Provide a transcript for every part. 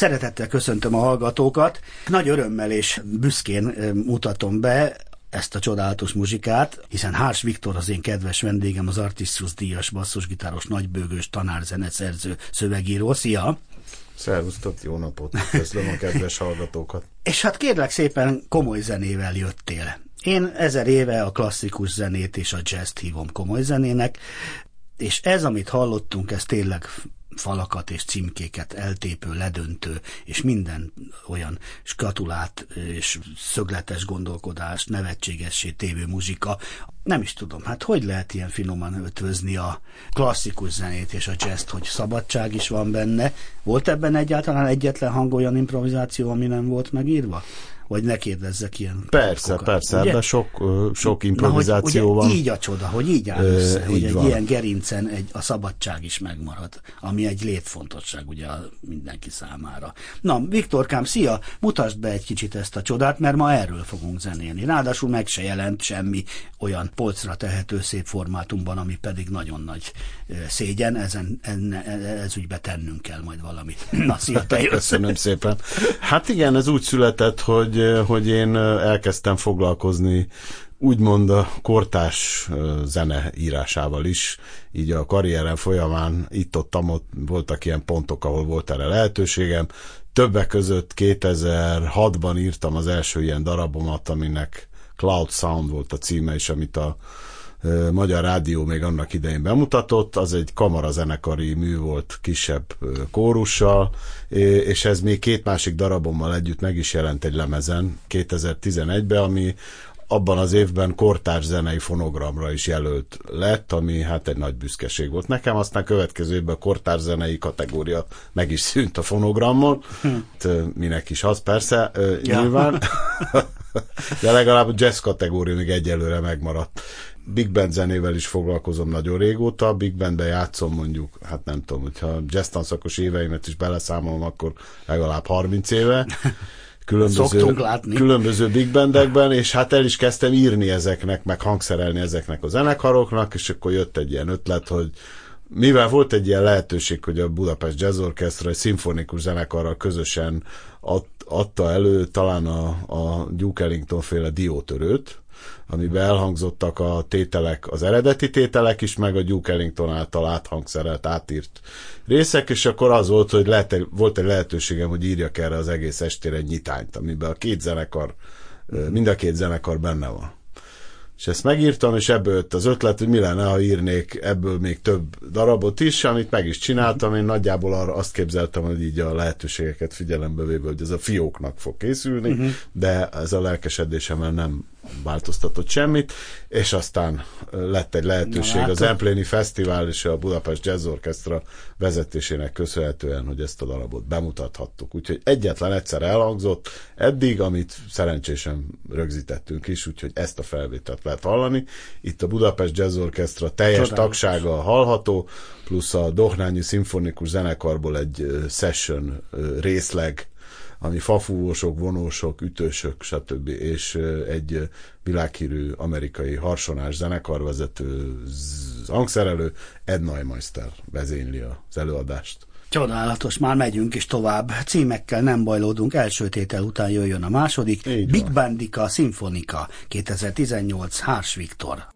Szeretettel köszöntöm a hallgatókat. Nagy örömmel és büszkén mutatom be ezt a csodálatos muzsikát, hiszen Hárs Viktor az én kedves vendégem, az Artistus díjas basszusgitáros, nagybőgős tanár, zeneszerző, szövegíró. Szia! Szervusztok, jó napot! Köszönöm a kedves hallgatókat! És hát kérlek szépen komoly zenével jöttél. Én ezer éve a klasszikus zenét és a jazz hívom komoly zenének, és ez, amit hallottunk, ez tényleg falakat és címkéket eltépő, ledöntő, és minden olyan skatulát és szögletes gondolkodást, nevetségessé tévő muzsika. Nem is tudom, hát hogy lehet ilyen finoman ötvözni a klasszikus zenét és a jazz hogy szabadság is van benne. Volt ebben egyáltalán egyetlen hang olyan improvizáció, ami nem volt megírva? Vagy ne kérdezzek ilyen Persze, titkokat, persze, ebben sok, sok improvizáció Na, hogy, van. Így a csoda, hogy így áll össze, hogy egy van. ilyen gerincen egy, a szabadság is megmarad, ami egy létfontosság ugye mindenki számára. Na, Viktorkám, szia, mutasd be egy kicsit ezt a csodát, mert ma erről fogunk zenélni. Ráadásul meg se jelent semmi olyan polcra tehető szép formátumban, ami pedig nagyon nagy szégyen, ezen, enne, ez ügybe tennünk kell majd valamit. Na, szia, te Köszönöm szépen. Hát igen, ez úgy született, hogy hogy, én elkezdtem foglalkozni úgymond a kortás zene írásával is, így a karrierem folyamán itt-ott ott voltak ilyen pontok, ahol volt erre lehetőségem. Többek között 2006-ban írtam az első ilyen darabomat, aminek Cloud Sound volt a címe, és amit a Magyar Rádió még annak idején bemutatott, az egy kamarazenekari mű volt kisebb kórussal, és ez még két másik darabommal együtt meg is jelent egy lemezen 2011-ben, ami abban az évben kortárs zenei fonogramra is jelölt lett, ami hát egy nagy büszkeség volt nekem, aztán következő évben a kortárs zenei kategória meg is szűnt a fonogrammal, hm. minek is az persze, ja. nyilván, de legalább a jazz kategória még egyelőre megmaradt. Big Band zenével is foglalkozom nagyon régóta, Big Bandben játszom mondjuk, hát nem tudom, hogyha jazz tanszakos éveimet is beleszámolom, akkor legalább 30 éve. Különböző, látni. különböző big bandekben, és hát el is kezdtem írni ezeknek, meg hangszerelni ezeknek a zenekaroknak, és akkor jött egy ilyen ötlet, hogy mivel volt egy ilyen lehetőség, hogy a Budapest Jazz Orchestra egy szimfonikus zenekarral közösen ad, adta elő talán a, a Duke Ellington féle diótörőt, amiben elhangzottak a tételek, az eredeti tételek is, meg a Duke Ellington által áthangszerelt, átírt részek, és akkor az volt, hogy lehet, volt egy lehetőségem, hogy írjak erre az egész estére egy nyitányt, amiben a két zenekar, mind a két zenekar benne van. És ezt megírtam, és ebből jött az ötlet, hogy mi lenne, ha írnék ebből még több darabot is, amit meg is csináltam. Én nagyjából arra azt képzeltem, hogy így a lehetőségeket figyelembe véve, hogy ez a fióknak fog készülni, uh-huh. de ez a lelkesedésemmel nem változtatott semmit, és aztán lett egy lehetőség az Empléni Fesztivál és a Budapest Jazz Orchestra vezetésének köszönhetően, hogy ezt a darabot bemutathattuk. Úgyhogy egyetlen egyszer elhangzott eddig, amit szerencsésen rögzítettünk is, úgyhogy ezt a felvételt lehet hallani. Itt a Budapest Jazz Orchestra teljes Csodálatos. tagsága hallható, plusz a Dohnányi Szimfonikus Zenekarból egy session részleg ami fafúvósok, vonósok, ütősök, stb. és egy világhírű amerikai harsonás zenekarvezető, hangszerelő, Ed Neumeister vezényli az előadást. Csodálatos, már megyünk is tovább. Címekkel nem bajlódunk, első tétel után jöjjön a második. Big Bandika Sinfonika 2018 Hárs Viktor.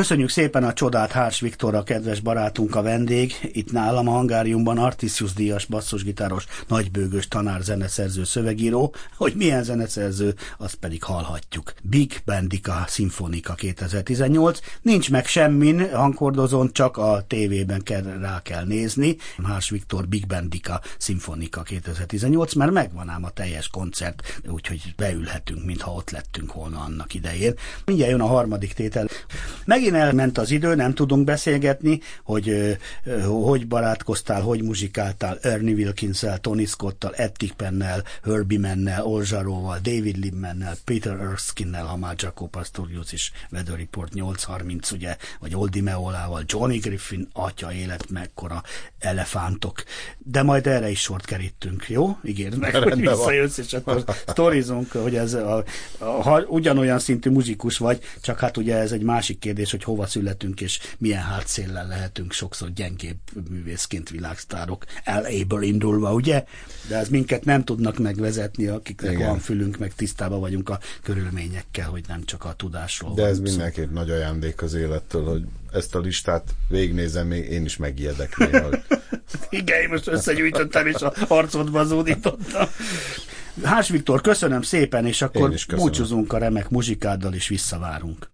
Köszönjük szépen a csodát Hárs Viktor, a kedves barátunk, a vendég. Itt nálam a hangáriumban Artisius díjas basszusgitáros, nagybőgős tanár, zeneszerző, szövegíró. Hogy milyen zeneszerző, azt pedig hallhatjuk. Big Bandika Sinfonika 2018. Nincs meg semmin hangkordozón, csak a tévében kell, rá kell nézni. Hárs Viktor Big Bandika Sinfonika 2018, mert megvan ám a teljes koncert, úgyhogy beülhetünk, mintha ott lettünk volna annak idején. Mindjárt jön a harmadik tétel. Megint megint elment az idő, nem tudunk beszélgetni, hogy hogy barátkoztál, hogy muzsikáltál Ernie Wilkins-el, Tony Scott-tal, Ettik Pennel, Herbie Mennel, Olzsaróval, David Libbmannel, Peter Erskine-nel, ha már Jaco Pastorius is Weather Report 830, ugye, vagy Oldie Meolával, Johnny Griffin, atya élet, mekkora elefántok. De majd erre is sort kerítünk, jó? Ígérd meg, hogy visszajössz, és akkor sztorizunk, hogy ez a, a, ha ugyanolyan szintű muzikus vagy, csak hát ugye ez egy másik kérdés, hogy hova születünk, és milyen hátszéllel lehetünk sokszor gyengébb művészként világsztárok LA-ből indulva, ugye? De ez minket nem tudnak megvezetni, akiknek Igen. van fülünk, meg tisztában vagyunk a körülményekkel, hogy nem csak a tudásról De ez szó. mindenképp nagy ajándék az élettől, hogy ezt a listát végnézem, még én is megijedek néha. Igen, én most összegyűjtöttem, és a arcodba zúdítottam. Hás Viktor, köszönöm szépen, és akkor búcsúzunk a remek muzsikáddal, és visszavárunk.